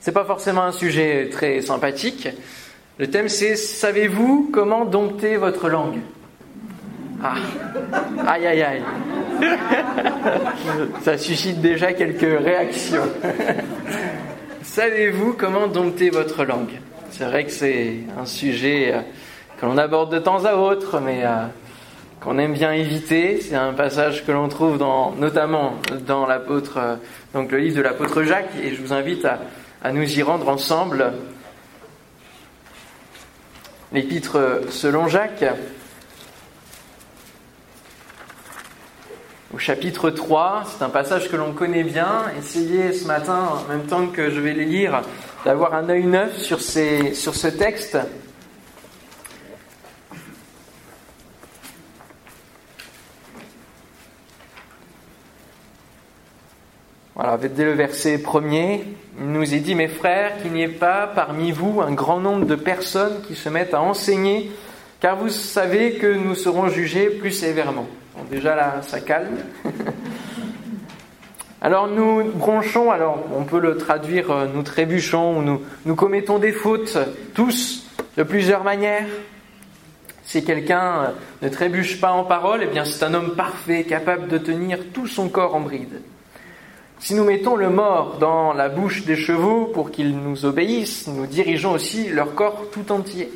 C'est pas forcément un sujet très sympathique. Le thème c'est Savez-vous comment dompter votre langue? Ah Aïe aïe aïe Ça suscite déjà quelques réactions. Savez-vous comment dompter votre langue? C'est vrai que c'est un sujet euh, que l'on aborde de temps à autre, mais euh, qu'on aime bien éviter. C'est un passage que l'on trouve dans, notamment dans l'apôtre, euh, donc le livre de l'apôtre Jacques, et je vous invite à, à nous y rendre ensemble. L'épître selon Jacques, au chapitre 3, c'est un passage que l'on connaît bien. Essayez ce matin, en même temps que je vais les lire, d'avoir un œil neuf sur, ces, sur ce texte. Voilà, dès le verset premier, il nous est dit, mes frères, qu'il n'y ait pas parmi vous un grand nombre de personnes qui se mettent à enseigner, car vous savez que nous serons jugés plus sévèrement. Bon, déjà là, ça calme. alors nous bronchons, alors on peut le traduire, euh, nous trébuchons, ou nous, nous commettons des fautes, tous, de plusieurs manières. Si quelqu'un euh, ne trébuche pas en parole, eh bien c'est un homme parfait, capable de tenir tout son corps en bride. Si nous mettons le mort dans la bouche des chevaux pour qu'ils nous obéissent, nous dirigeons aussi leur corps tout entier.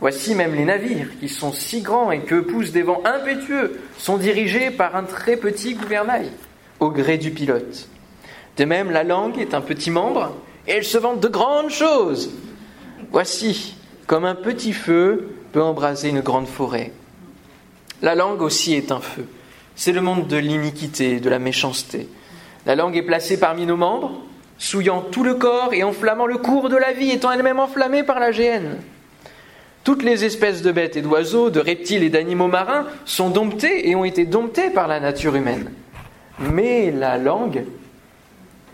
Voici même les navires, qui sont si grands et que poussent des vents impétueux, sont dirigés par un très petit gouvernail, au gré du pilote. De même, la langue est un petit membre, et elle se vante de grandes choses. Voici, comme un petit feu peut embraser une grande forêt. La langue aussi est un feu. C'est le monde de l'iniquité, de la méchanceté. La langue est placée parmi nos membres, souillant tout le corps et enflammant le cours de la vie, étant elle-même enflammée par la géhenne. Toutes les espèces de bêtes et d'oiseaux, de reptiles et d'animaux marins sont domptées et ont été domptées par la nature humaine. Mais la langue,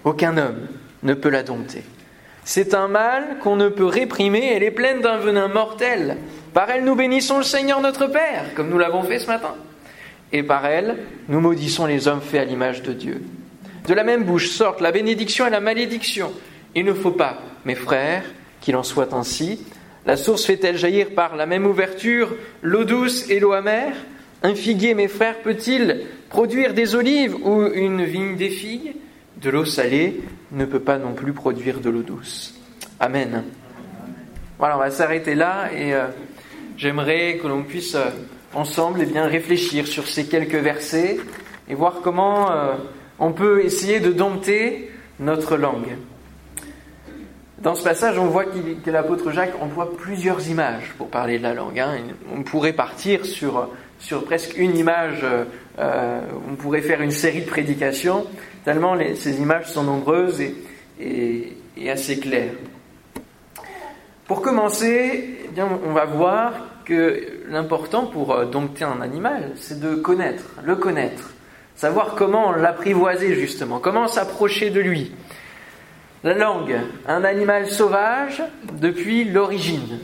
aucun homme ne peut la dompter. C'est un mal qu'on ne peut réprimer, elle est pleine d'un venin mortel. Par elle, nous bénissons le Seigneur notre Père, comme nous l'avons fait ce matin. Et par elle, nous maudissons les hommes faits à l'image de Dieu. De la même bouche sortent la bénédiction et la malédiction. Il ne faut pas, mes frères, qu'il en soit ainsi. La source fait-elle jaillir par la même ouverture l'eau douce et l'eau amère? Un figuier, mes frères, peut-il produire des olives ou une vigne des figues De l'eau salée ne peut pas non plus produire de l'eau douce. Amen. Voilà, on va s'arrêter là et euh, j'aimerais que l'on puisse euh, ensemble eh bien, réfléchir sur ces quelques versets et voir comment... Euh, on peut essayer de dompter notre langue. Dans ce passage, on voit que l'apôtre Jacques emploie plusieurs images pour parler de la langue. Hein. On pourrait partir sur, presque une image, euh, on pourrait faire une série de prédications, tellement ces images sont nombreuses et, assez claires. Pour commencer, eh on va voir que l'important pour euh, dompter un animal, c'est de connaître, le connaître savoir comment l'apprivoiser justement, comment s'approcher de lui. La langue, un animal sauvage depuis l'origine.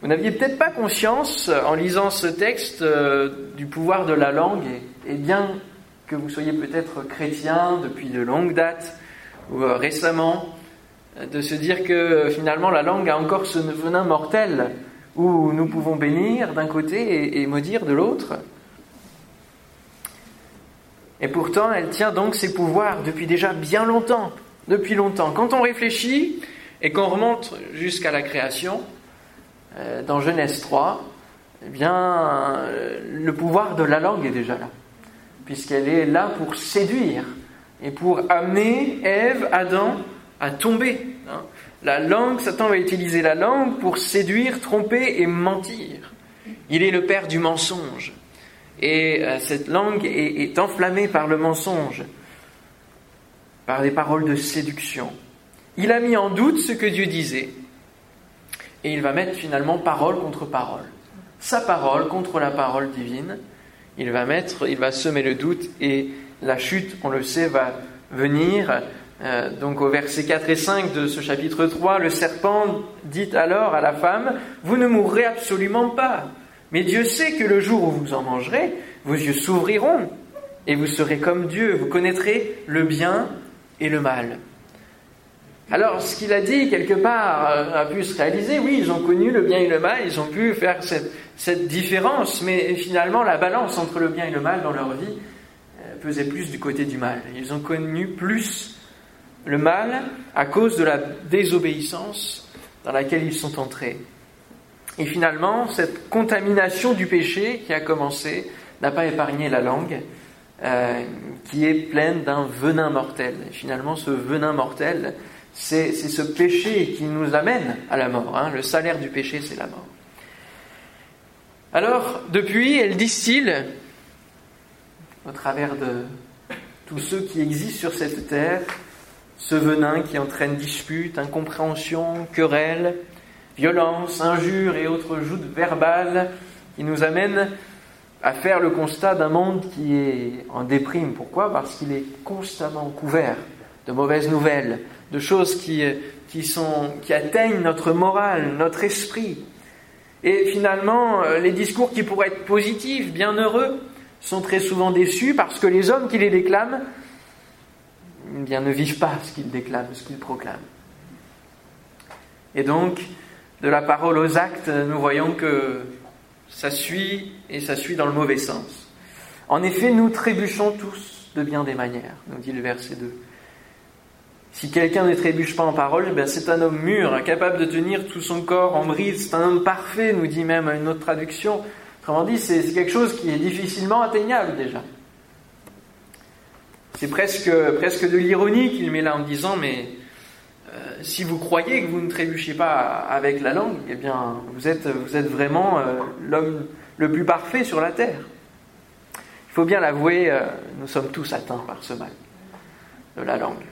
Vous n'aviez peut-être pas conscience, en lisant ce texte, euh, du pouvoir de la langue, et, bien que vous soyez peut-être chrétien depuis de longues dates, ou euh, récemment, de se dire que finalement la langue a encore ce venin mortel où nous pouvons bénir d'un côté et maudire de l'autre. Et pourtant, elle tient donc ses pouvoirs depuis déjà bien longtemps. Depuis longtemps. Quand on réfléchit et qu'on remonte jusqu'à la création, euh, dans Genèse 3, eh bien, euh, le pouvoir de la langue est déjà là. Puisqu'elle est là pour séduire et pour amener Ève, Adam à tomber. Hein. La langue, Satan va utiliser la langue pour séduire, tromper et mentir. Il est le père du mensonge. Et euh, cette langue est, enflammée par le mensonge, par des paroles de séduction. Il a mis en doute ce que Dieu disait. Et il va mettre finalement parole contre parole. Sa parole contre la parole divine. Il va mettre, il va semer le doute et la chute, on le sait, va venir. Euh, donc au verset 4 et 5 de ce chapitre 3, le serpent dit alors à la femme, Vous ne mourrez absolument pas. Mais Dieu sait que le jour où vous en mangerez, vos yeux s'ouvriront et vous serez comme Dieu, vous connaîtrez le bien et le mal. Alors, ce qu'il a dit, quelque part, euh, a pu se réaliser. Oui, ils ont connu le bien et le mal, ils ont pu faire cette, différence, mais finalement, la balance entre le bien et le mal dans leur vie euh, pesait plus du côté du mal. Ils ont connu plus le mal à cause de la désobéissance dans laquelle ils sont entrés. Et finalement, cette contamination du péché qui a commencé n'a pas épargné la langue, euh, qui est pleine d'un venin mortel. Et finalement, ce venin mortel, c'est ce péché qui nous amène à la mort. Hein. Le salaire du péché, c'est la mort. Alors, depuis, elle distille, au travers de tous ceux qui existent sur cette terre, ce venin qui entraîne disputes, incompréhension, querelles, violence, injures et autres joutes verbales qui nous amènent à faire le constat d'un monde qui est en déprime. Pourquoi? Parce qu'il est constamment couvert de mauvaises nouvelles, de choses qui, qui atteignent notre morale, notre esprit. Et finalement, euh, les discours qui pourraient être positifs, bienheureux, sont très souvent déçus parce que les hommes qui les déclament eh bien, ne vivent pas ce qu'ils déclament, ce qu'ils proclament. Et donc, de la parole aux actes, nous voyons que ça suit et ça suit dans le mauvais sens. En effet, nous trébuchons tous de bien des manières, nous dit le verset 2. Si quelqu'un ne trébuche pas en parole, ben c'est un homme mûr, incapable de tenir tout son corps en brise. C'est un homme parfait, nous dit même une autre traduction. Autrement dit, c'est quelque chose qui est difficilement atteignable déjà. C'est presque, presque de l'ironie qu'il met là en disant, mais si vous croyez que vous ne trébuchez pas avec la langue, eh bien, vous êtes, vraiment euh, l'homme le plus parfait sur la terre. Il faut bien l'avouer, euh, nous sommes tous atteints par ce mal de la langue.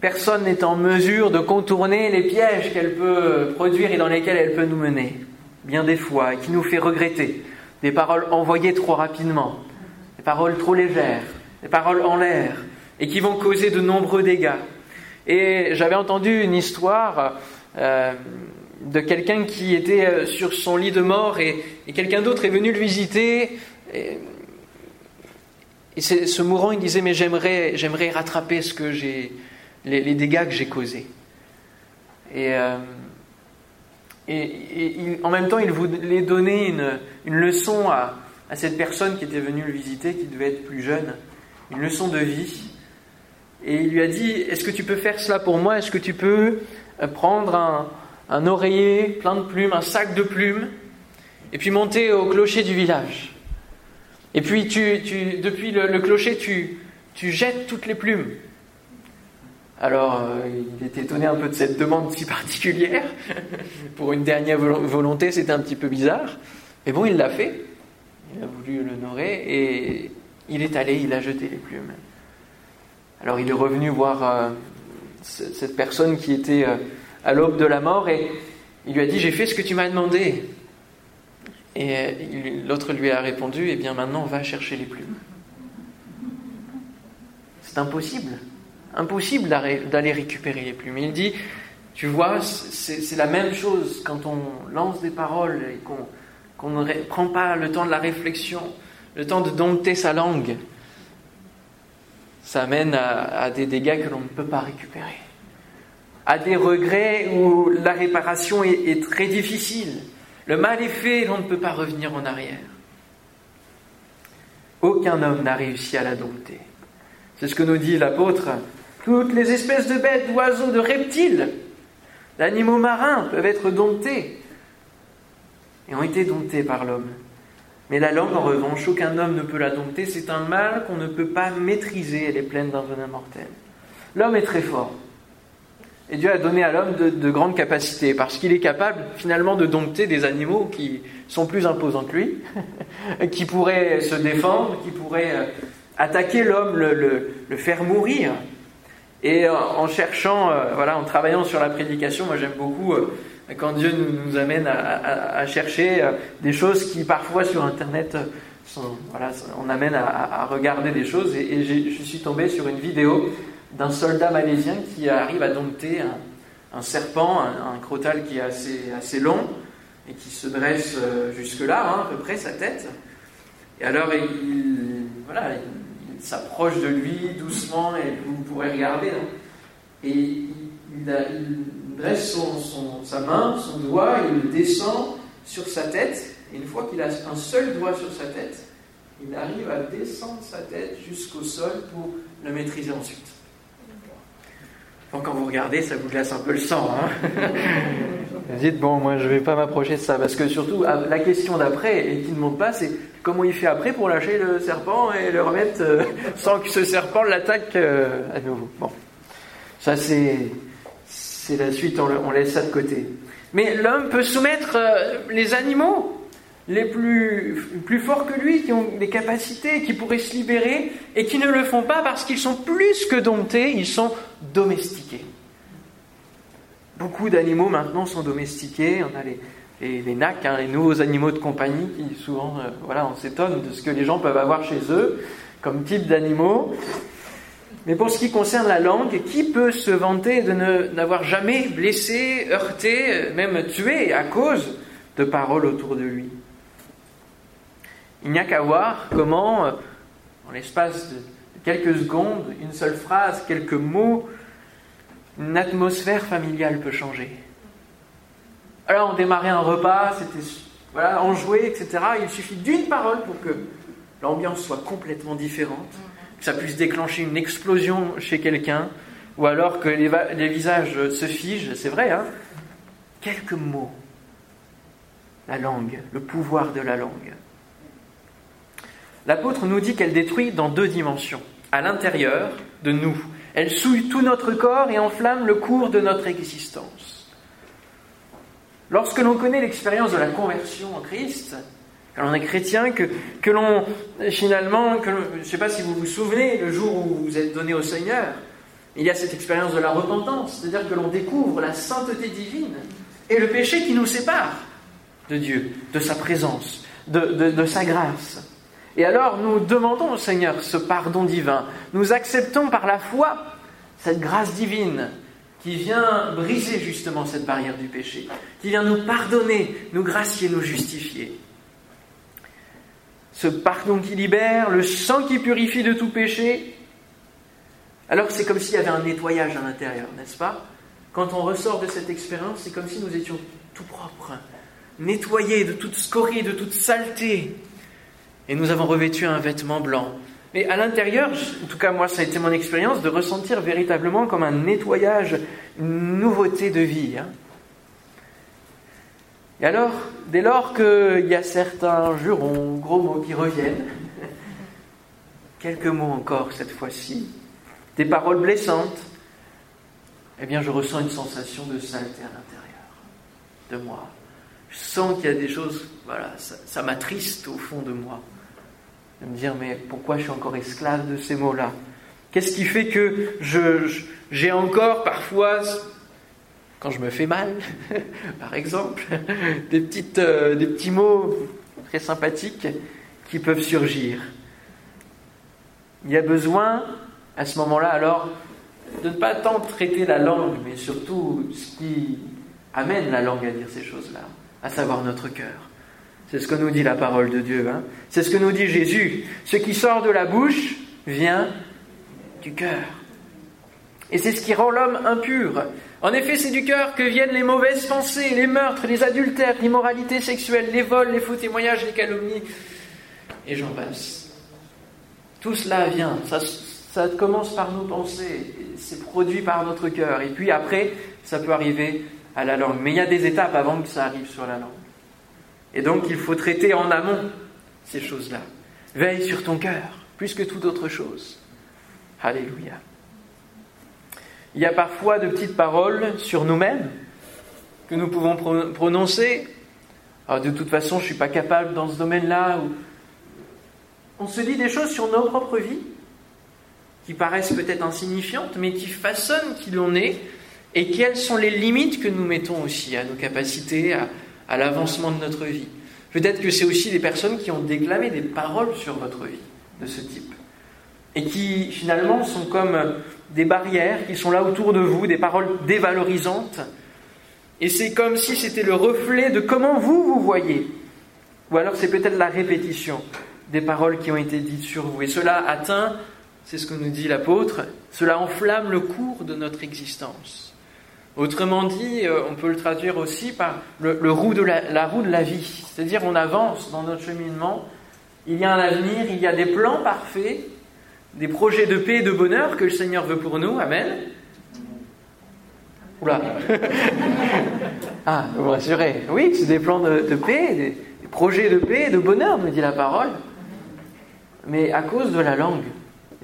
Personne n'est en mesure de contourner les pièges qu'elle peut produire et dans lesquels elle peut nous mener, bien des fois, et qui nous fait regretter. Des paroles envoyées trop rapidement, des paroles trop légères, des paroles en l'air, et qui vont causer de nombreux dégâts. Et j'avais entendu une histoire euh, de quelqu'un qui était euh, sur son lit de mort et, quelqu'un d'autre est venu le visiter. Et, ce mourant, il disait Mais j'aimerais, j'aimerais rattraper ce que j'ai, les, dégâts que j'ai causés. Et, euh, en même temps, il voulait donner une, leçon à cette personne qui était venue le visiter, qui devait être plus jeune, une leçon de vie. Et il lui a dit, est-ce que tu peux faire cela pour moi? Est-ce que tu peux euh, prendre un, oreiller plein de plumes, un sac de plumes, et puis monter au clocher du village? Et puis depuis le, clocher, tu, tu jettes toutes les plumes. Alors, euh, il était étonné un peu de cette demande si particulière. Pour une dernière volonté, c'était un petit peu bizarre. Mais bon, il l'a fait. Il a voulu l'honorer et il est allé, il a jeté les plumes. Alors il est revenu voir euh, cette personne qui était euh, à l'aube de la mort et il lui a dit J'ai fait ce que tu m'as demandé. Et euh, l'autre lui a répondu Eh bien maintenant, va chercher les plumes. C'est impossible. Impossible d'aller récupérer les plumes. il dit Tu vois, c'est la même chose quand on lance des paroles et qu'on ne prend pas le temps de la réflexion, le temps de dompter sa langue ça amène à, des dégâts que l'on ne peut pas récupérer, à des regrets où la réparation est, très difficile. Le mal est fait, l'on ne peut pas revenir en arrière. Aucun homme n'a réussi à la dompter. C'est ce que nous dit l'apôtre. Toutes les espèces de bêtes, d'oiseaux, de reptiles, d'animaux marins peuvent être domptés et ont été domptés par l'homme. Mais la langue, en revanche, aucun homme ne peut la dompter. C'est un mal qu'on ne peut pas maîtriser. Elle est pleine d'un venin mortel. L'homme est très fort. Et Dieu a donné à l'homme de, grandes capacités, parce qu'il est capable finalement de dompter des animaux qui sont plus imposants que lui, qui pourraient se défendre, qui pourraient euh, attaquer l'homme, le, faire mourir. Et euh, en cherchant, euh, voilà, en travaillant sur la prédication, moi j'aime beaucoup quand Dieu nous, amène à, chercher euh, des choses qui parfois sur Internet euh, voilà, on amène à, regarder des choses. Et, je suis tombé sur une vidéo d'un soldat malaisien qui arrive à dompter un, serpent, un, crotal qui est assez, assez long et qui se dresse euh, jusque là, hein, à peu près sa tête. Et alors, il, voilà, s'approche de lui doucement et vous pourrez regarder. Hein. Et il, dresse son, sa main, son doigt, il descend sur sa tête. Et une fois qu'il a un seul doigt sur sa tête, il arrive à descendre sa tête jusqu'au sol pour le maîtriser ensuite. quand vous regardez, ça vous glace un peu le sang. Hein vous dites, bon, moi je ne vais pas m'approcher de ça. Parce que surtout, ah, la question d'après, et qui ne monte pas, c'est comment il fait après pour lâcher le serpent et le remettre euh, sans que ce serpent l'attaque euh, à nouveau. Bon. Ça, c'est, c'est la suite, on, laisse ça de côté. Mais l'homme peut soumettre euh, les animaux les plus, forts que lui, qui ont des capacités, qui pourraient se libérer, et qui ne le font pas parce qu'ils sont plus que domptés, ils sont domestiqués. Beaucoup d'animaux maintenant sont domestiqués, on a les, les, les nacs, hein, les nouveaux animaux de compagnie, qui souvent, euh, voilà, on s'étonne de ce que les gens peuvent avoir chez eux comme type d'animaux. Mais pour ce qui concerne la langue, qui peut se vanter de n'avoir jamais blessé, heurté, même tué à cause de paroles autour de lui? Il n'y a qu'à voir comment, euh, en l'espace de quelques secondes, une seule phrase, quelques mots, une atmosphère familiale peut changer. Alors on démarrait un repas, c'était voilà, enjoué, etc. Il suffit d'une parole pour que l'ambiance soit complètement différente, que ça puisse déclencher une explosion chez quelqu'un, ou alors que les, visages se figent, c'est vrai, hein Quelques mots. La langue, le pouvoir de la langue. L'apôtre nous dit qu'elle détruit dans deux dimensions. À l'intérieur de nous, elle souille tout notre corps et enflamme le cours de notre existence. Lorsque l'on connaît l'expérience de la conversion en Christ, quand on est chrétien, que, l'on, finalement, je ne sais pas si vous vous souvenez, le jour où vous êtes donné au Seigneur, il y a cette expérience de la repentance, c'est-à-dire que l'on découvre la sainteté divine et le péché qui nous sépare de Dieu, de sa présence, de, de sa grâce. Et alors nous demandons au Seigneur ce pardon divin. Nous acceptons par la foi cette grâce divine qui vient briser justement cette barrière du péché, qui vient nous pardonner, nous gracier, nous justifier. Ce pardon qui libère, le sang qui purifie de tout péché. Alors c'est comme s'il y avait un nettoyage à l'intérieur, n'est-ce pas? Quand on ressort de cette expérience, c'est comme si nous étions tout propres, nettoyés de toute scorie, de toute saleté, et nous avons revêtu un vêtement blanc. Mais à l'intérieur, en tout cas moi ça a été mon expérience, de ressentir véritablement comme un nettoyage, une nouveauté de vie. Hein. Et alors, dès lors qu'il y a certains jurons, gros mots qui reviennent, quelques mots encore cette fois-ci, des paroles blessantes, eh bien je ressens une sensation de saleté à l'intérieur de moi. Je sens qu'il y a des choses, voilà, ça m'attriste au fond de moi de me dire mais pourquoi je suis encore esclave de ces mots-là? Qu'est-ce qui fait que j'ai encore parfois, quand je me fais mal, par exemple, des, petites, euh, des petits mots très sympathiques qui peuvent surgir Il y a besoin, à ce moment-là, alors, de ne pas tant traiter la langue, mais surtout ce qui amène la langue à dire ces choses-là, à savoir notre cœur. C'est ce que nous dit la parole de Dieu. Hein. C'est ce que nous dit Jésus. Ce qui sort de la bouche vient du cœur. Et c'est ce qui rend l'homme impur. En effet, c'est du cœur que viennent les mauvaises pensées, les meurtres, les adultères, l'immoralité sexuelle, les vols, les faux témoignages, les calomnies, et j'en passe. Tout cela vient, ça, commence par nos pensées, c'est produit par notre cœur, et puis après, ça peut arriver à la langue. Mais il y a des étapes avant que ça arrive sur la langue. Et donc il faut traiter en amont ces choses-là. Veille sur ton cœur, plus que toute autre chose. Alléluia. Il y a parfois de petites paroles sur nous-mêmes que nous pouvons prononcer. De toute façon, je ne suis pas capable dans ce domaine-là. On se dit des choses sur nos propres vies qui paraissent peut-être insignifiantes, mais qui façonnent qui l'on est et quelles sont les limites que nous mettons aussi à nos capacités, à, à l'avancement de notre vie. Peut-être que c'est aussi des personnes qui ont déclamé des paroles sur votre vie de ce type. Et qui finalement sont comme des barrières qui sont là autour de vous, des paroles dévalorisantes. Et c'est comme si c'était le reflet de comment vous vous voyez. Ou alors c'est peut-être la répétition des paroles qui ont été dites sur vous. Et cela atteint c'est ce que nous dit l'apôtre, cela enflamme le cours de notre existence. Autrement dit, euh, on peut le traduire aussi par le, roue de la, roue de la vie. C'est-à-dire, on avance dans notre cheminement, il y a un avenir, il y a des plans parfaits, des projets de paix et de bonheur que le Seigneur veut pour nous. Amen. Oula. ah, vous rassurez. Oui, c'est des plans de, paix, des, des projets de paix et de bonheur, me dit la parole. Mais à cause de la langue,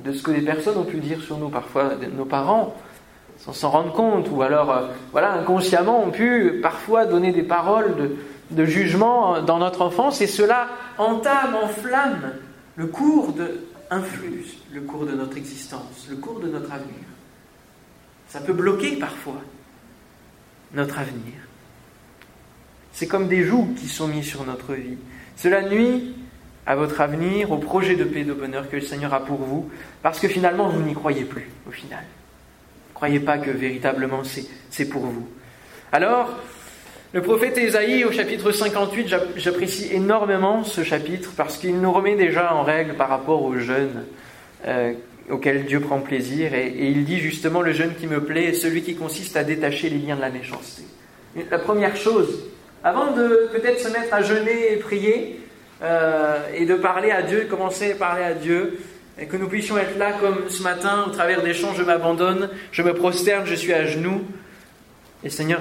de ce que les personnes ont pu dire sur nous, parfois nos parents, sans s'en rendre compte, ou alors, euh, voilà, inconsciemment, ont pu parfois donner des paroles de, jugement dans notre enfance, et cela entame, enflamme le cours de, influe le cours de notre existence, le cours de notre avenir. Ça peut bloquer parfois notre avenir. C'est comme des jougs qui sont mis sur notre vie. Cela nuit à votre avenir, au projet de paix et de bonheur que le Seigneur a pour vous, parce que finalement vous n'y croyez plus au final. Ne croyez pas que véritablement c'est pour vous. Alors, le prophète Ésaïe au chapitre 58, j'apprécie énormément ce chapitre parce qu'il nous remet déjà en règle par rapport aux jeunes euh, auxquels Dieu prend plaisir et, il dit justement le jeûne qui me plaît est celui qui consiste à détacher les liens de la méchanceté. La première chose, avant de peut-être se mettre à jeûner et prier, euh, et de parler à Dieu, commencer à parler à Dieu, que nous puissions être là comme ce matin, au travers des chants, je m'abandonne, je me prosterne, je suis à genoux. Et Seigneur,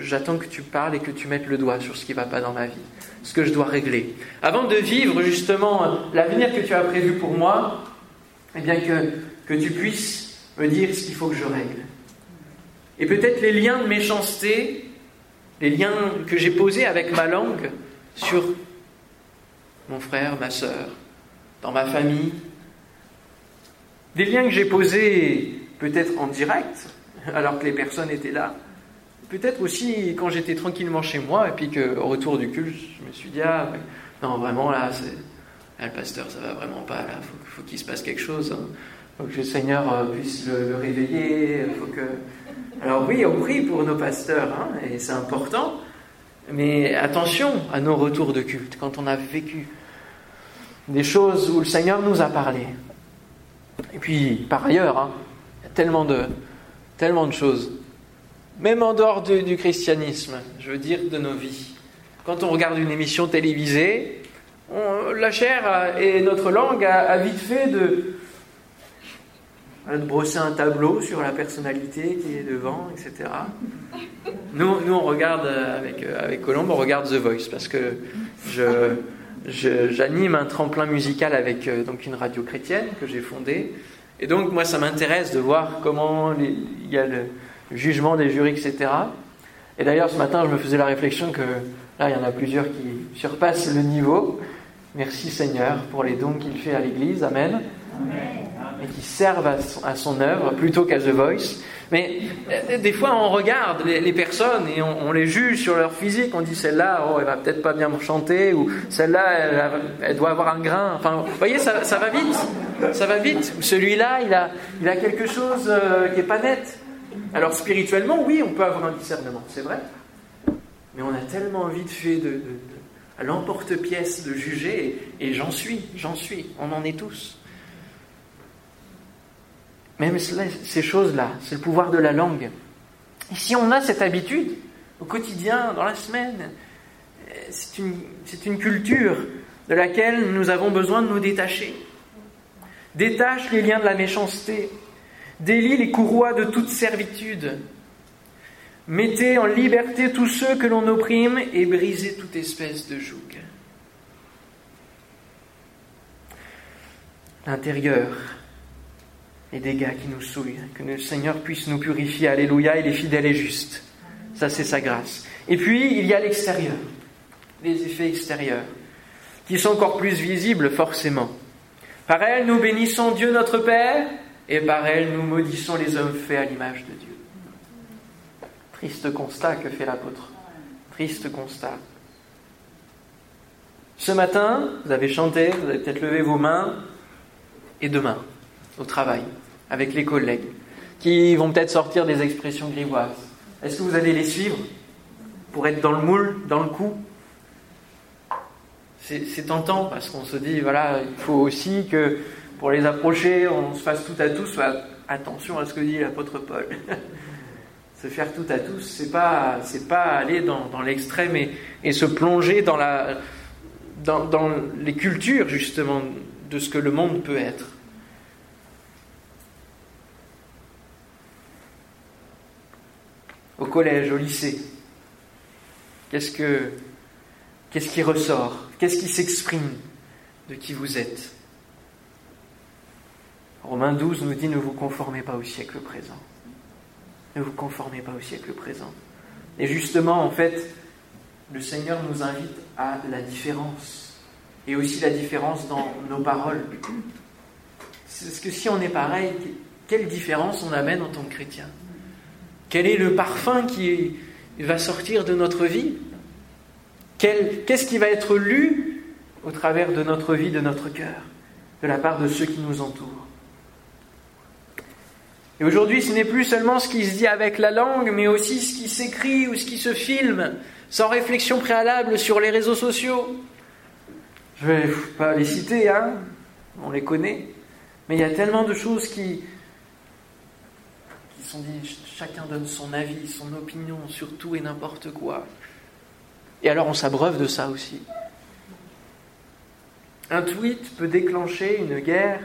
j'attends que tu parles et que tu mettes le doigt sur ce qui ne va pas dans ma vie, ce que je dois régler. Avant de vivre justement l'avenir que tu as prévu pour moi, eh bien que, que tu puisses me dire ce qu'il faut que je règle. Et peut-être les liens de méchanceté, les liens que j'ai posés avec ma langue sur mon frère, ma soeur, dans ma famille. Des liens que j'ai posés peut-être en direct, alors que les personnes étaient là. Peut-être aussi quand j'étais tranquillement chez moi, et puis qu'au retour du culte, je me suis dit, ah, non, vraiment, là, le pasteur, ça va vraiment pas, là, faut, faut qu'il se passe quelque chose. Hein. Faut que le Seigneur euh, puisse le, réveiller. Faut que... Alors oui, on prie pour nos pasteurs, hein, et c'est important. Mais attention à nos retours de culte, quand on a vécu des choses où le Seigneur nous a parlé. Et puis, par ailleurs, hein, il y a tellement de, tellement de choses, même en dehors du, christianisme, je veux dire, de nos vies. Quand on regarde une émission télévisée, la chair et notre langue a, vite fait de, de brosser un tableau sur la personnalité qui est devant, etc. Nous, nous on regarde avec, avec Colombe, on regarde The Voice parce que je, j'anime un tremplin musical avec euh, donc une radio chrétienne que j'ai fondée. Et donc, moi, ça m'intéresse de voir comment il y a le jugement des jurys, etc. Et d'ailleurs, ce matin, je me faisais la réflexion que là, il y en a plusieurs qui surpassent le niveau. Merci Seigneur pour les dons qu'il fait à l'Église. Amen. Et qui servent à son œuvre plutôt qu'à The Voice. Mais euh, des fois, on regarde les, personnes et on, les juge sur leur physique. On dit celle-là, oh, elle va peut-être pas bien chanter, ou celle-là, elle, doit avoir un grain. Enfin, vous voyez, ça, va vite. Ça va vite. Celui-là, il a, il a quelque chose euh, qui est pas net. Alors spirituellement, oui, on peut avoir un discernement, c'est vrai. Mais on a tellement vite fait de, à l'emporte-pièce de juger, et j'en suis, j'en suis. On en est tous. Même ces choses-là, c'est le pouvoir de la langue. Et si on a cette habitude, au quotidien, dans la semaine, c'est une, une culture de laquelle nous avons besoin de nous détacher. Détache les liens de la méchanceté, délie les courroies de toute servitude, mettez en liberté tous ceux que l'on opprime et brisez toute espèce de joug. L'intérieur, les dégâts qui nous souillent, que le Seigneur puisse nous purifier. Alléluia, il est fidèle et juste. Ça, c'est sa grâce. Et puis, il y a l'extérieur, les effets extérieurs, qui sont encore plus visibles, forcément. Par elles, nous bénissons Dieu notre Père, et par elles, nous maudissons les hommes faits à l'image de Dieu. Triste constat que fait l'apôtre. Triste constat. Ce matin, vous avez chanté, vous avez peut-être levé vos mains, et demain, au travail, avec les collègues, qui vont peut-être sortir des expressions grivoises. Est-ce que vous allez les suivre pour être dans le moule, dans le coup? C'est tentant parce qu'on se dit, voilà, il faut aussi que pour les approcher, on se fasse tout à tous. Attention à ce que dit l'apôtre Paul. se faire tout à tous, c'est pas, c'est pas aller dans, l'extrême et, se plonger dans, les cultures justement de ce que le monde peut être. Au collège, au lycée, qu'est-ce que qu'est-ce qui ressort? Qu'est-ce qui s'exprime de qui vous êtes? Romains 12 nous dit ne vous conformez pas au siècle présent. Ne vous conformez pas au siècle présent. Et justement, en fait, le Seigneur nous invite à la différence. Et aussi la différence dans nos paroles. Parce que si on est pareil, quelle différence on amène en tant que chrétien? Quel est le parfum qui va sortir de notre vie? Qu'est-ce qui va être lu au travers de notre vie, de notre cœur, de la part de ceux qui nous entourent et aujourd'hui, ce n'est plus seulement ce qui se dit avec la langue, mais aussi ce qui s'écrit ou ce qui se filme, sans réflexion préalable sur les réseaux sociaux. Je ne vais pas les citer, hein, on les connaît, mais il y a tellement de choses qui, qui sont dites, chacun donne son avis, son opinion sur tout et n'importe quoi. Et alors on s'abreuve de ça aussi. Un tweet peut déclencher une guerre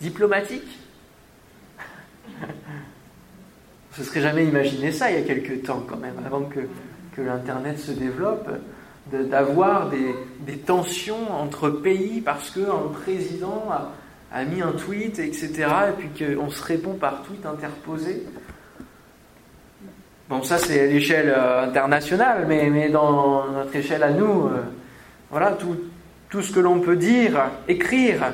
diplomatique? On ne serait jamais imaginé ça il y a quelques temps quand même, avant que, l'Internet se développe, d'avoir des, tensions entre pays parce qu'un président a, mis un tweet, etc., et puis qu'on se répond par tweet interposé. Bon, ça c'est à l'échelle euh, internationale, mais, dans notre échelle à nous, euh, voilà, tout, ce que l'on peut dire, écrire,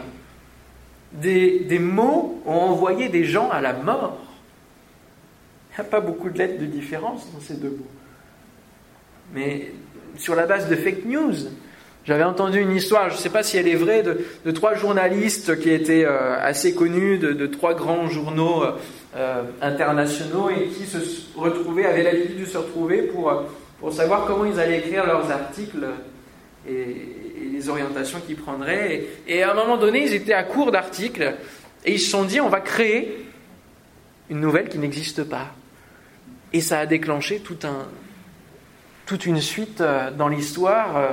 des mots ont envoyé des gens à la mort. N'y a pas beaucoup de lettres de différence dans ces deux mots. Mais sur la base de fake news, j'avais entendu une histoire, je ne sais pas si elle est vraie, de, trois journalistes qui étaient euh, assez connus, de, trois grands journaux euh, internationaux et qui se retrouvaient, avaient l'habitude de se retrouver pour, pour savoir comment ils allaient écrire leurs articles et, les orientations qu'ils prendraient. Et, à un moment donné, ils étaient à court d'articles et ils se sont dit on va créer une nouvelle qui n'existe pas. Et ça a déclenché toute une suite euh, dans l'histoire euh,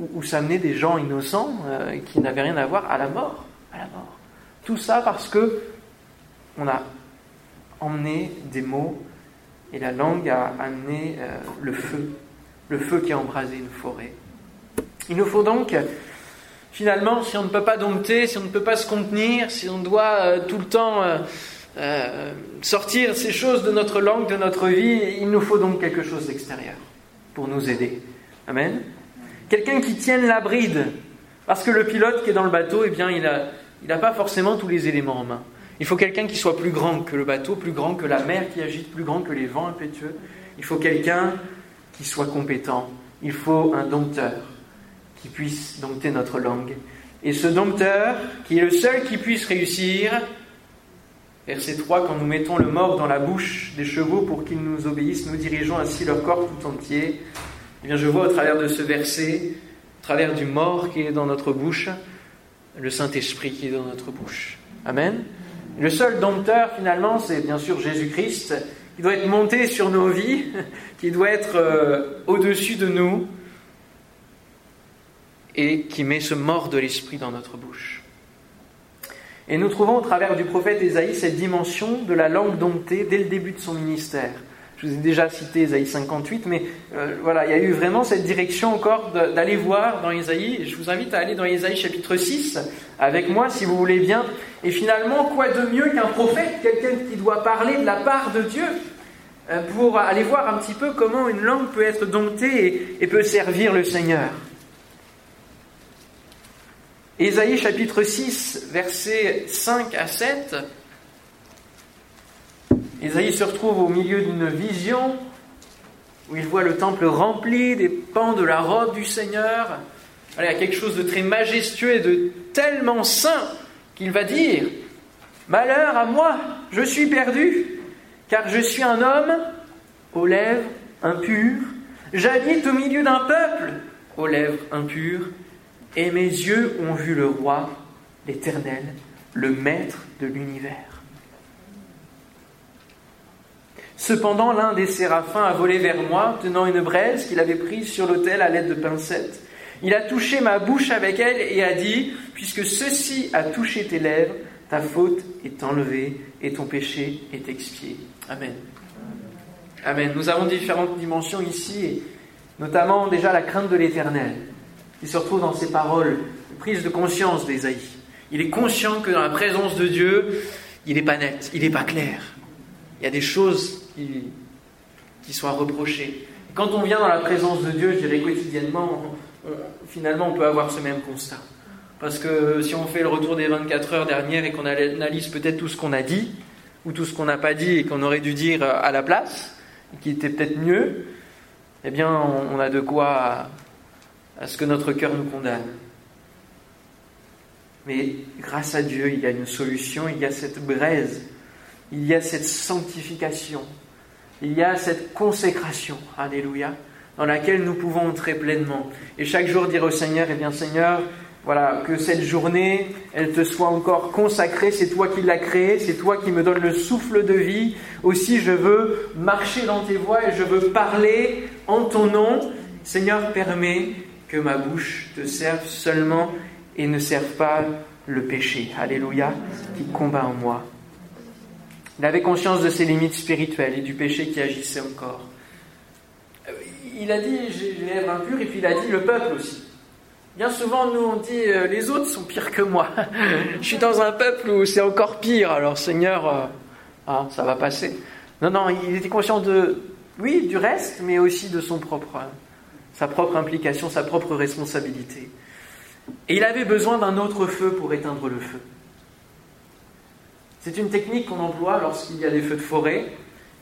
où, ça menait des gens innocents euh, qui n'avaient rien à voir à la mort. À la mort. Tout ça parce que on a emmené des mots et la langue a amené le feu, le feu qui a embrasé une forêt. Il nous faut donc, finalement, si on ne peut pas dompter, si on ne peut pas se contenir, si on doit tout le temps euh, sortir ces choses de notre langue, de notre vie, il nous faut donc quelque chose d'extérieur pour nous aider. Amen. Quelqu'un qui tienne la bride, parce que le pilote qui est dans le bateau, eh bien, il n'a il pas forcément tous les éléments en main. Il faut quelqu'un qui soit plus grand que le bateau, plus grand que la mer qui agite, plus grand que les vents impétueux. Il faut quelqu'un qui soit compétent. Il faut un dompteur qui puisse dompter notre langue. Et ce dompteur, qui est le seul qui puisse réussir, verset 3, quand nous mettons le mort dans la bouche des chevaux pour qu'ils nous obéissent, nous dirigeons ainsi leur corps tout entier. Eh bien, je vois au travers de ce verset, au travers du mort qui est dans notre bouche, le Saint-Esprit qui est dans notre bouche. Amen. Le seul dompteur, finalement, c'est bien sûr Jésus-Christ, qui doit être monté sur nos vies, qui doit être euh, au-dessus de nous, et qui met ce mort de l'esprit dans notre bouche. Et nous trouvons au travers du prophète Ésaïe cette dimension de la langue domptée dès le début de son ministère. Je vous ai déjà cité Ésaïe 58, mais euh, voilà, il y a eu vraiment cette direction encore d'aller voir dans Ésaïe. Je vous invite à aller dans Ésaïe chapitre 6 avec moi si vous voulez bien. Et finalement, quoi de mieux qu'un prophète, quelqu'un qui doit parler de la part de Dieu euh, pour aller voir un petit peu comment une langue peut être domptée et peut servir le Seigneur? Ésaïe chapitre 6, versets 5 à 7. Ésaïe se retrouve au milieu d'une vision où il voit le temple rempli des pans de la robe du Seigneur. il y a quelque chose de très majestueux et de tellement saint qu'il va dire Malheur à moi, je suis perdu, car je suis un homme aux lèvres impures. J'habite au milieu d'un peuple aux lèvres impures et mes yeux ont vu le roi, l'Éternel, le Maître de l'univers. Cependant, l'un des séraphins a volé vers moi, tenant une braise qu'il avait prise sur l'autel à l'aide de pincettes. Il a touché ma bouche avec elle et a dit, puisque ceci a touché tes lèvres, ta faute est enlevée et ton péché est expié. Amen. Amen. Nous avons différentes dimensions ici, notamment déjà la crainte de l'éternel, qui se retrouve dans ces paroles, prise de conscience d'Ésaïe. Il est conscient que dans la présence de Dieu, il n'est pas net, il n'est pas clair. Il y a des choses qui, qui soient reprochées. Quand on vient dans la présence de Dieu, je dirais quotidiennement, finalement, on peut avoir ce même constat. Parce que si on fait le retour des 24 heures dernières et qu'on analyse peut-être tout ce qu'on a dit, ou tout ce qu'on n'a pas dit et qu'on aurait dû dire à la place, qui était peut-être mieux, eh bien, on a de quoi à, ce que notre cœur nous condamne. Mais grâce à Dieu, il y a une solution, il y a cette braise, il y a cette sanctification, il y a cette consécration, alléluia, dans laquelle nous pouvons entrer pleinement. Et chaque jour dire au Seigneur, eh bien Seigneur, voilà, que cette journée, elle te soit encore consacrée, c'est toi qui l'as créée, c'est toi qui me donnes le souffle de vie. Aussi, je veux marcher dans tes voies et je veux parler en ton nom. Seigneur, permets que ma bouche te serve seulement et ne serve pas le péché. Alléluia, qui combat en moi. Il avait conscience de ses limites spirituelles et du péché qui agissait encore. Euh, il a dit j'ai les lèvres impures et puis il a dit le peuple aussi. Bien souvent, nous, on dit euh, les autres sont pires que moi. Je suis dans un peuple où c'est encore pire, alors Seigneur, euh, ah, ça va passer. Non, non, il était conscient de, oui, du reste, mais aussi de son propre, sa propre implication, sa propre responsabilité. Et il avait besoin d'un autre feu pour éteindre le feu. C'est une technique qu'on emploie lorsqu'il y a des feux de forêt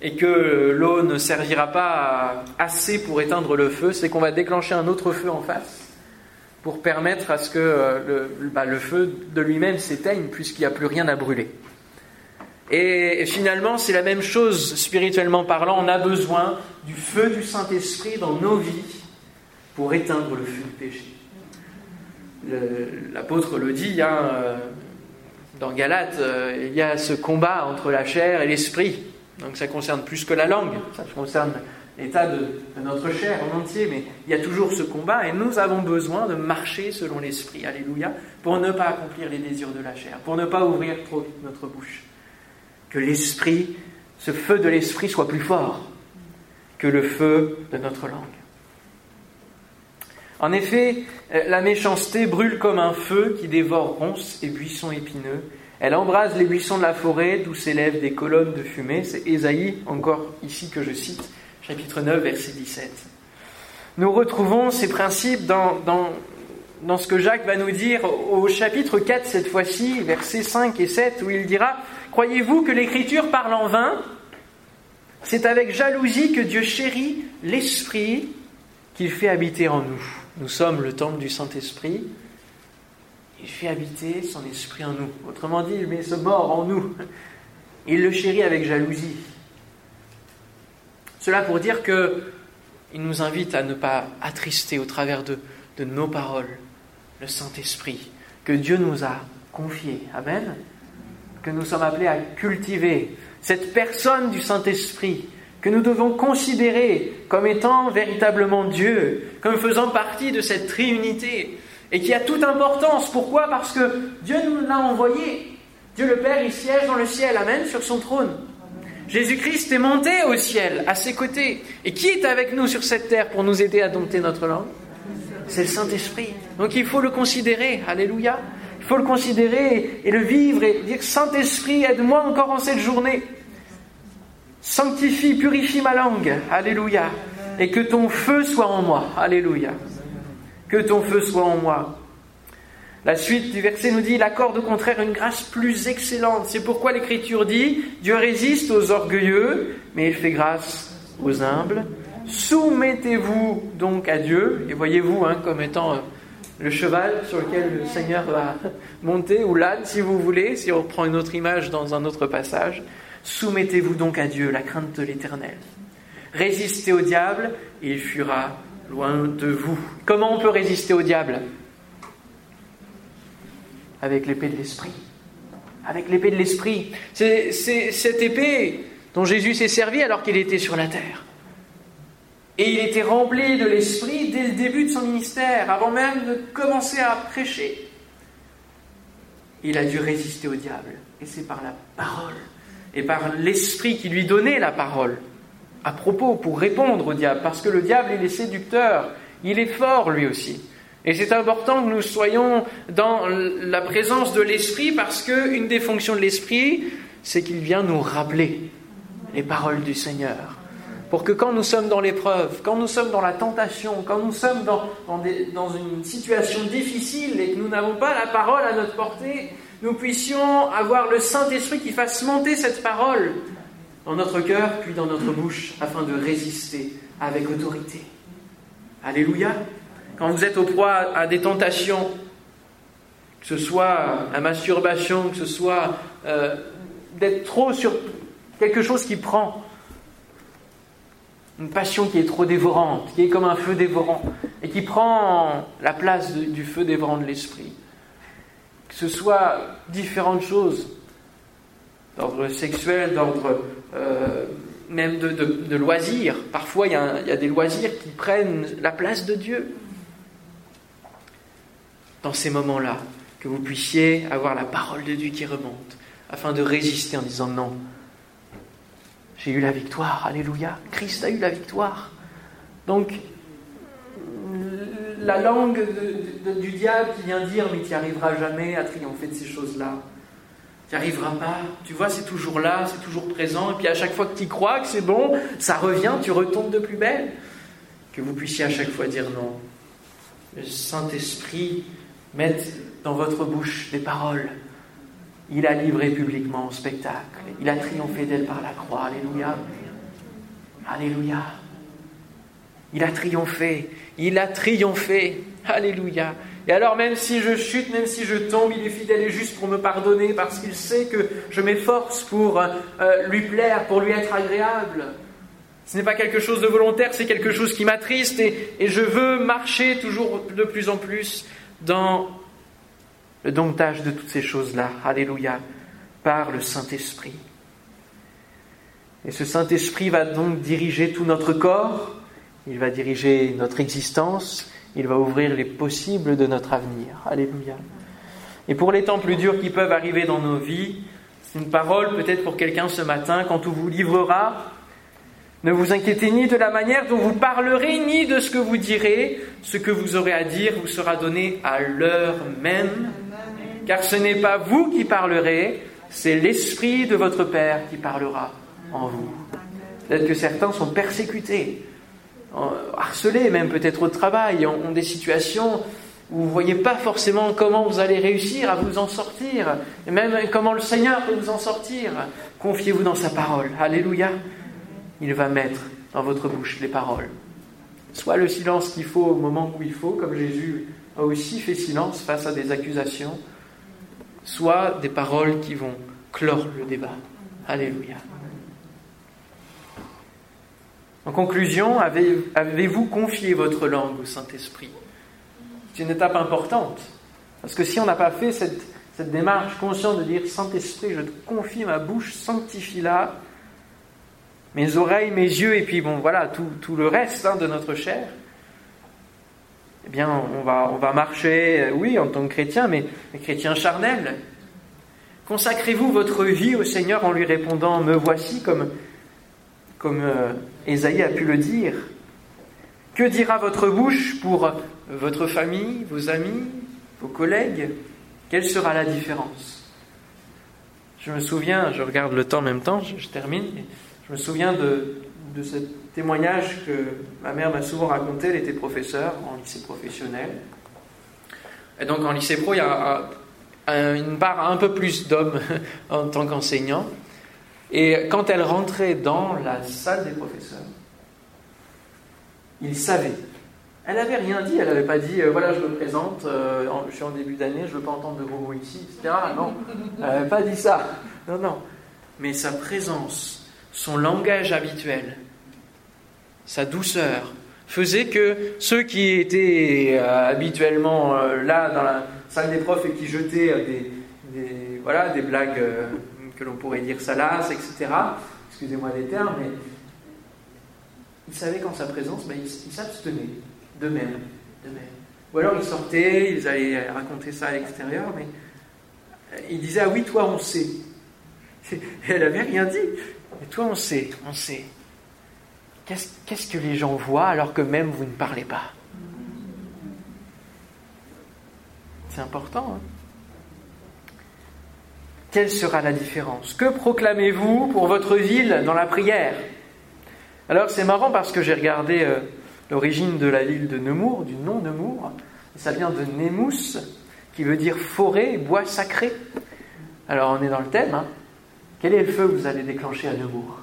et que l'eau ne servira pas assez pour éteindre le feu, c'est qu'on va déclencher un autre feu en face pour permettre à ce que euh, bah, le, feu de lui-même s'éteigne puisqu'il n'y a plus rien à brûler. Et, finalement, c'est la même chose spirituellement parlant. On a besoin du feu du Saint-Esprit dans nos vies pour éteindre le feu du péché. L'apôtre le dit, hein, euh, dans Galate, euh, il y a ce combat entre la chair et l'esprit. Donc ça concerne plus que la langue, ça concerne l'état de, notre chair en entier, mais il y a toujours ce combat et nous avons besoin de marcher selon l'esprit, alléluia, pour ne pas accomplir les désirs de la chair, pour ne pas ouvrir trop vite notre bouche. Que l'esprit, ce feu de l'esprit soit plus fort que le feu de notre langue. En effet, euh, la méchanceté brûle comme un feu qui dévore ronces et buissons épineux. Elle embrase les buissons de la forêt, d'où s'élèvent des colonnes de fumée. C'est Ésaïe, encore ici que je cite, chapitre 9, verset 17. Nous retrouvons ces principes dans, dans, ce que Jacques va nous dire au chapitre 4 cette fois-ci, versets 5 et 7, où il dira Croyez-vous que l'Écriture parle en vain? C'est avec jalousie que Dieu chérit l'Esprit qu'il fait habiter en nous. Nous sommes le temple du Saint-Esprit. Il fait habiter son esprit en nous. Autrement dit, il met ce mort en nous. Il le chérit avec jalousie. Cela pour dire que il nous invite à ne pas attrister au travers de, de nos paroles le Saint-Esprit que Dieu nous a confié. Amen. Que nous sommes appelés à cultiver cette personne du Saint-Esprit que nous devons considérer comme étant véritablement Dieu, comme faisant partie de cette trinité, et qui a toute importance. Pourquoi? Parce que Dieu nous l'a envoyé. Dieu le Père, il siège dans le ciel, Amen, sur son trône. Jésus-Christ est monté au ciel, à ses côtés. Et qui est avec nous sur cette terre pour nous aider à dompter notre langue? C'est le Saint-Esprit. Donc il faut le considérer. Alléluia. Il faut le considérer et le vivre et dire Saint-Esprit, aide-moi encore en cette journée. Sanctifie, purifie ma langue. Alléluia. Et que ton feu soit en moi. Alléluia. Que ton feu soit en moi. La suite du verset nous dit, il accorde au contraire une grâce plus excellente. C'est pourquoi l'Écriture dit, Dieu résiste aux orgueilleux, mais il fait grâce aux humbles. Soumettez-vous donc à Dieu, et voyez-vous hein, comme étant euh, le cheval sur lequel le Seigneur va monter, ou l'âne si vous voulez, si on reprend une autre image dans un autre passage. Soumettez-vous donc à Dieu, la crainte de l'Éternel. Résistez au diable, et il fuira loin de vous. Comment on peut résister au diable? Avec l'épée de l'esprit. Avec l'épée de l'esprit. C'est cette épée dont Jésus s'est servi alors qu'il était sur la terre. Et il était rempli de l'esprit dès le début de son ministère, avant même de commencer à prêcher. Il a dû résister au diable. Et c'est par la parole et par l'esprit qui lui donnait la parole à propos pour répondre au diable. Parce que le diable, il est séducteur. Il est fort lui aussi. Et c'est important que nous soyons dans la présence de l'Esprit parce qu'une des fonctions de l'Esprit, c'est qu'il vient nous rappeler les paroles du Seigneur. Pour que quand nous sommes dans l'épreuve, quand nous sommes dans la tentation, quand nous sommes dans, dans une situation difficile et que nous n'avons pas la parole à notre portée, nous puissions avoir le Saint-Esprit qui fasse monter cette parole dans notre cœur puis dans notre bouche afin de résister avec autorité. Alléluia. Quand vous êtes au proie à des tentations, que ce soit la masturbation, que ce soit euh, d'être trop sur quelque chose qui prend, une passion qui est trop dévorante, qui est comme un feu dévorant, et qui prend la place du feu dévorant de l'esprit. Que ce soit différentes choses, d'ordre sexuel, d'ordre euh, même de, loisirs. Parfois, il y, a, il y a des loisirs qui prennent la place de Dieu dans ces moments-là, que vous puissiez avoir la parole de Dieu qui remonte, afin de résister en disant non. J'ai eu la victoire, alléluia. Christ a eu la victoire. Donc, la langue du diable qui vient dire mais tu arriveras jamais à triompher de ces choses-là. Tu arriveras pas. Tu vois, c'est toujours là, c'est toujours présent. Et puis à chaque fois que tu crois que c'est bon, ça revient, tu retombes de plus belle. Que vous puissiez à chaque fois dire non. Le Saint-Esprit Mettez dans votre bouche des paroles. Il a livré publiquement au spectacle. Il a triomphé d'elle par la croix. Alléluia. Alléluia. Il a triomphé. Il a triomphé. Alléluia. Et alors même si je chute, même si je tombe, il est fidèle et juste pour me pardonner parce qu'il sait que je m'efforce pour euh, lui plaire, pour lui être agréable. Ce n'est pas quelque chose de volontaire, c'est quelque chose qui m'attriste et, et je veux marcher toujours de plus en plus dans le domptage de toutes ces choses-là, alléluia, par le Saint-Esprit. Et ce Saint-Esprit va donc diriger tout notre corps, il va diriger notre existence, il va ouvrir les possibles de notre avenir. Alléluia. Et pour les temps plus durs qui peuvent arriver dans nos vies, c'est une parole peut-être pour quelqu'un ce matin, quand on vous livrera ne vous inquiétez ni de la manière dont vous parlerez, ni de ce que vous direz. Ce que vous aurez à dire vous sera donné à l'heure même. Car ce n'est pas vous qui parlerez, c'est l'Esprit de votre Père qui parlera en vous. Peut-être que certains sont persécutés, harcelés même peut-être au travail, ont des situations où vous ne voyez pas forcément comment vous allez réussir à vous en sortir, et même comment le Seigneur peut vous en sortir. Confiez-vous dans sa parole. Alléluia il va mettre dans votre bouche les paroles. Soit le silence qu'il faut au moment où il faut, comme Jésus a aussi fait silence face à des accusations, soit des paroles qui vont clore le débat. Alléluia. En conclusion, avez-vous confié votre langue au Saint-Esprit? C'est une étape importante. Parce que si on n'a pas fait cette, démarche consciente de dire Saint-Esprit, je te confie ma bouche, sanctifie-la, mes oreilles, mes yeux, et puis bon, voilà, tout, le reste hein, de notre chair, eh bien, on va, marcher, euh, oui, en tant que chrétien, mais, chrétien charnel. Consacrez-vous votre vie au Seigneur en lui répondant Me voici, comme, comme euh, Ésaïe a pu le dire. Que dira votre bouche pour votre famille, vos amis, vos collègues? Quelle sera la différence? Je me souviens, je regarde le temps en même temps, je termine. Je me souviens de, ce témoignage que ma mère m'a souvent raconté. Elle était professeure en lycée professionnel. Et donc en lycée pro, il y a une part un peu plus d'hommes en tant qu'enseignants. Et quand elle rentrait dans la salle des professeurs, ils savaient. Elle n'avait rien dit, elle n'avait pas dit euh, voilà, je me présente, euh, je suis en début d'année, je ne veux pas entendre de gros mots ici, etc. Non, elle n'avait pas dit ça. Non, non. Mais sa présence son langage habituel, sa douceur, faisait que ceux qui étaient euh, habituellement là dans la salle des profs et qui jetait des, voilà, des blagues que l'on pourrait dire salaces, etc. Excusez-moi les termes, mais il savait qu'en sa présence, ben, il, s'abstenait d'eux-mêmes. Ou alors ils sortaient, ils allaient raconter ça à l'extérieur, mais il disait Ah oui, toi on sait. Et elle n'avait rien dit. Mais toi on sait, on sait. Qu'est-ce que les gens voient alors que même vous ne parlez pas? C'est important. Hein Quelle sera la différence Que proclamez-vous pour votre ville dans la prière? Alors c'est marrant parce que j'ai regardé euh, l'origine de la ville de Nemours, du nom Nemours. Ça vient de Nemus, qui veut dire forêt, bois sacré. Alors on est dans le thème. Hein. Quel est le feu que vous allez déclencher à Nemours?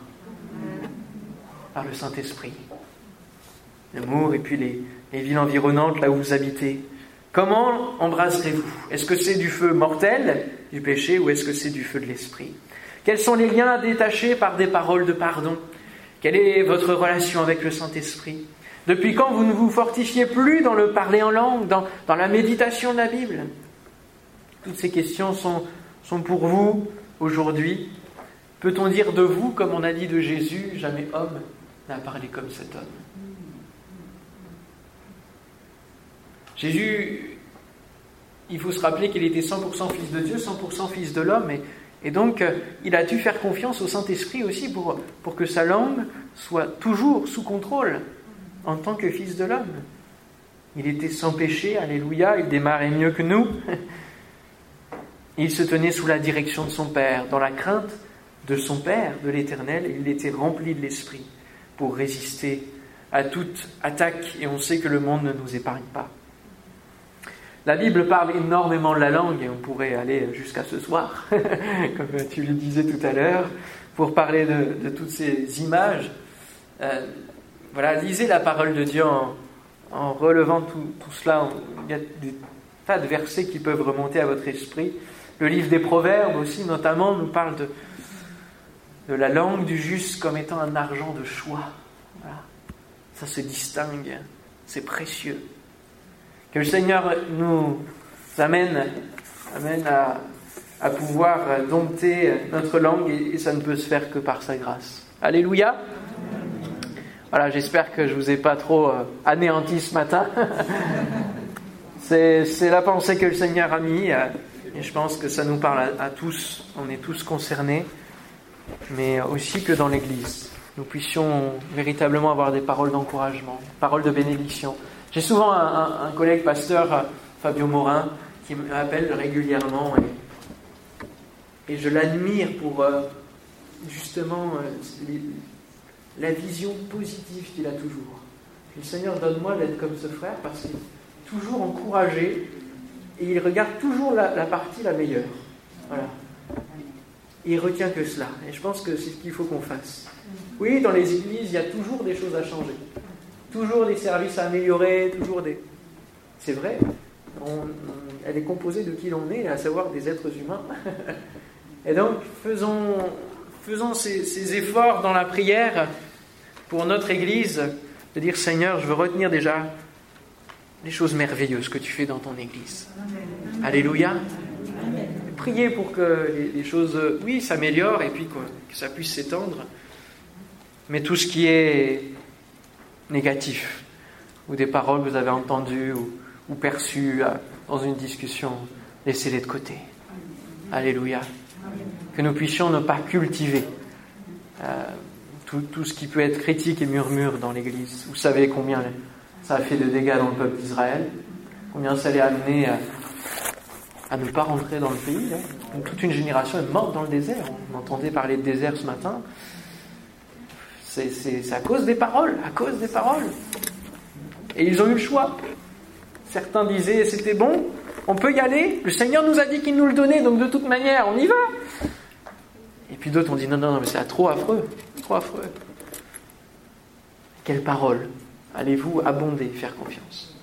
Par le Saint-Esprit. Nemours et puis les, les villes environnantes là où vous habitez. Comment embraserez-vous Est-ce que c'est du feu mortel, du péché, ou est-ce que c'est du feu de l'esprit? Quels sont les liens détachés par des paroles de pardon? Quelle est votre relation avec le Saint-Esprit? Depuis quand vous ne vous fortifiez plus dans le parler en langue, dans, la méditation de la Bible? Toutes ces questions sont, sont pour vous aujourd'hui. Peut-on dire de vous, comme on a dit de Jésus, jamais homme n'a parlé comme cet homme Jésus, il faut se rappeler qu'il était 100% fils de Dieu, 100% fils de l'homme, et, donc euh, il a dû faire confiance au Saint-Esprit aussi pour, pour que sa langue soit toujours sous contrôle en tant que fils de l'homme. Il était sans péché, alléluia, il démarrait mieux que nous. Il se tenait sous la direction de son Père, dans la crainte de son Père, de l'Éternel, il était rempli de l'Esprit pour résister à toute attaque, et on sait que le monde ne nous épargne pas. La Bible parle énormément de la langue et on pourrait aller jusqu'à ce soir, comme tu le disais tout à l'heure, pour parler de, toutes ces images. Euh, voilà, lisez la parole de Dieu en, relevant tout, cela. Il y a des tas de versets qui peuvent remonter à votre esprit. Le livre des Proverbes aussi, notamment, nous parle de, de la langue du juste comme étant un argent de choix. Ça se distingue, c'est précieux. Que le Seigneur nous amène, amène à, pouvoir dompter notre langue et, ça ne peut se faire que par sa grâce. Alléluia. Voilà, j'espère que je vous ai pas trop euh, anéanti ce matin. C'est la pensée que le Seigneur a mis euh, et je pense que ça nous parle à, tous. On est tous concernés, mais aussi que dans l'Église, nous puissions véritablement avoir des paroles d'encouragement, paroles de bénédiction. J'ai souvent un, collègue pasteur, Fabio Morin, qui m'appelle régulièrement et, je l'admire pour euh, justement euh, la vision positive qu'il a toujours. le Seigneur donne-moi d'être comme ce frère parce qu'il est toujours encouragé et il regarde toujours la, partie la meilleure. Voilà. Il retient que cela. Et je pense que c'est ce qu'il faut qu'on fasse. Oui, dans les églises, il y a toujours des choses à changer toujours des services à améliorer, toujours des... C'est vrai, elle est composée de qui l'on est, à savoir des êtres humains. Et donc, faisons, faisons ces, efforts dans la prière pour notre Église, de dire Seigneur, je veux retenir déjà les choses merveilleuses que tu fais dans ton Église. Alléluia. Priez pour que les, choses, oui, s'améliorent et puis que ça puisse s'étendre. Mais tout ce qui est négatifs ou des paroles que vous avez entendues ou, perçues euh, dans une discussion, laissez-les de côté. Alléluia. Que nous puissions ne pas cultiver euh, tout, ce qui peut être critique et murmure dans l'Église. Vous savez combien ça a fait de dégâts dans le peuple d'Israël, combien ça l'est amené à, à, ne pas rentrer dans le pays. Hein. Toute une génération est morte dans le désert. On entendait parler de désert ce matin. C'est à cause des paroles, à cause des paroles. Et ils ont eu le choix. Certains disaient c'était bon, on peut y aller, le Seigneur nous a dit qu'il nous le donnait, donc de toute manière, on y va. Et puis d'autres ont dit non, non, non, mais c'est trop affreux, trop affreux. Quelle parole allez-vous abonder, faire confiance?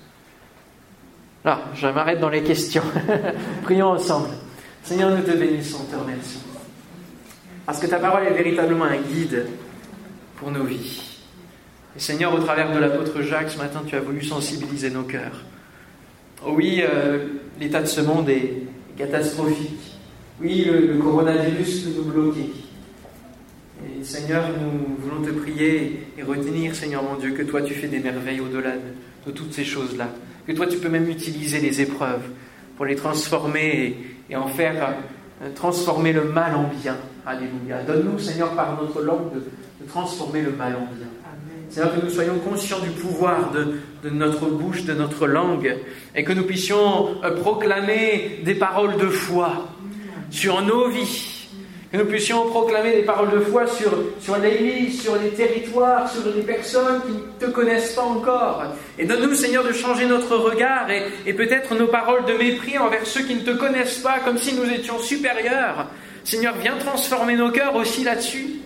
Là, je m'arrête dans les questions. Prions ensemble. Seigneur, nous te bénissons, te remercions. Parce que ta parole est véritablement un guide pour nos vies. Et Seigneur, au travers de l'apôtre Jacques, ce matin, tu as voulu sensibiliser nos cœurs. Oh oui, euh, l'état de ce monde est catastrophique. Oui, le, coronavirus peut nous bloquer. Et Seigneur, nous voulons te prier et retenir, Seigneur mon Dieu, que toi tu fais des merveilles au-delà de, toutes ces choses-là. Que toi tu peux même utiliser les épreuves pour les transformer et, en faire euh, transformer le mal en bien. Alléluia. Donne-nous, Seigneur, par notre langue, de transformer le mal en bien. Seigneur, que nous soyons conscients du pouvoir de, notre bouche, de notre langue, et que nous puissions euh, proclamer des paroles de foi sur nos vies. Que nous puissions proclamer des paroles de foi sur, sur l'Église, sur les territoires, sur les personnes qui ne te connaissent pas encore. Et donne-nous, Seigneur, de changer notre regard et, et peut-être nos paroles de mépris envers ceux qui ne te connaissent pas, comme si nous étions supérieurs. Seigneur, viens transformer nos cœurs aussi là-dessus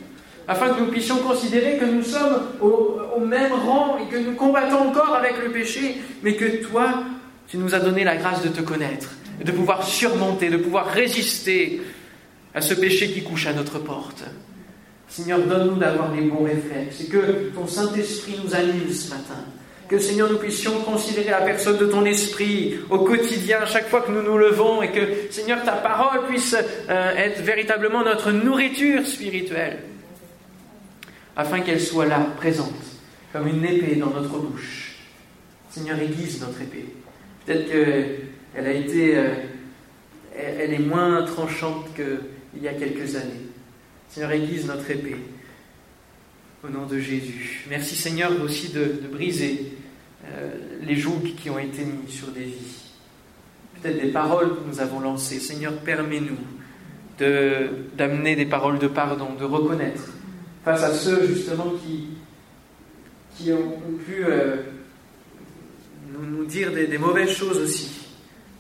afin que nous puissions considérer que nous sommes au, même rang et que nous combattons encore avec le péché, mais que toi, tu nous as donné la grâce de te connaître, de pouvoir surmonter, de pouvoir résister à ce péché qui couche à notre porte. Seigneur, donne-nous d'avoir les bons réflexes et que ton Saint-Esprit nous anime ce matin. Que Seigneur, nous puissions considérer la personne de ton esprit au quotidien, chaque fois que nous nous levons, et que Seigneur, ta parole puisse euh, être véritablement notre nourriture spirituelle afin qu'elle soit là, présente, comme une épée dans notre bouche. Seigneur, aiguise notre épée. Peut-être qu'elle a été, euh, elle est moins tranchante qu'il y a quelques années. Seigneur, aiguise notre épée. Au nom de Jésus. Merci Seigneur aussi de, briser euh, les jougs qui ont été mis sur des vies. Peut-être des paroles que nous avons lancées. Seigneur, permets-nous d'amener des paroles de pardon, de reconnaître face à ceux justement qui, ont, pu euh, nous, dire des, mauvaises choses aussi.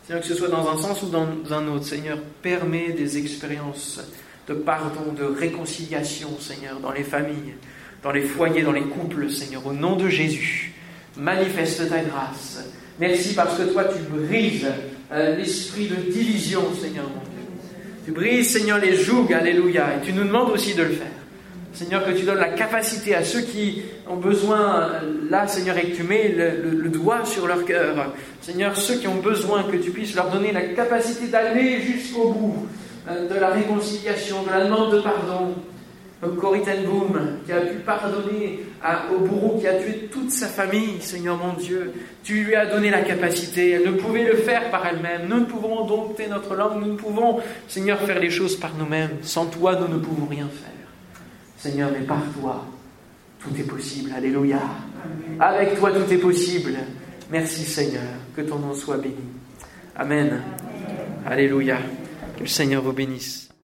Seigneur, que ce soit dans un sens ou dans un autre, Seigneur, permet des expériences de pardon, de réconciliation, Seigneur, dans les familles, dans les foyers, dans les couples, Seigneur, au nom de Jésus. Manifeste ta grâce. Merci parce que toi, tu brises euh, l'esprit de division, Seigneur. Tu brises, Seigneur, les jougs, alléluia, et tu nous demandes aussi de le faire. Seigneur, que tu donnes la capacité à ceux qui ont besoin, là, Seigneur, et que tu mets le, doigt sur leur cœur. Seigneur, ceux qui ont besoin, que tu puisses leur donner la capacité d'aller jusqu'au bout euh, de la réconciliation, de la demande de pardon. Comme Corrie Boom, qui a pu pardonner au bourreau qui a tué toute sa famille, Seigneur mon Dieu. Tu lui as donné la capacité. Elle ne pouvait le faire par elle-même. Nous ne pouvons dompter notre langue. Nous ne pouvons, Seigneur, faire les choses par nous-mêmes. Sans toi, nous ne pouvons rien faire. Seigneur, mais par toi, tout est possible. Alléluia. Avec toi, tout est possible. Merci Seigneur. Que ton nom soit béni. Amen. Alléluia. Que le Seigneur vous bénisse.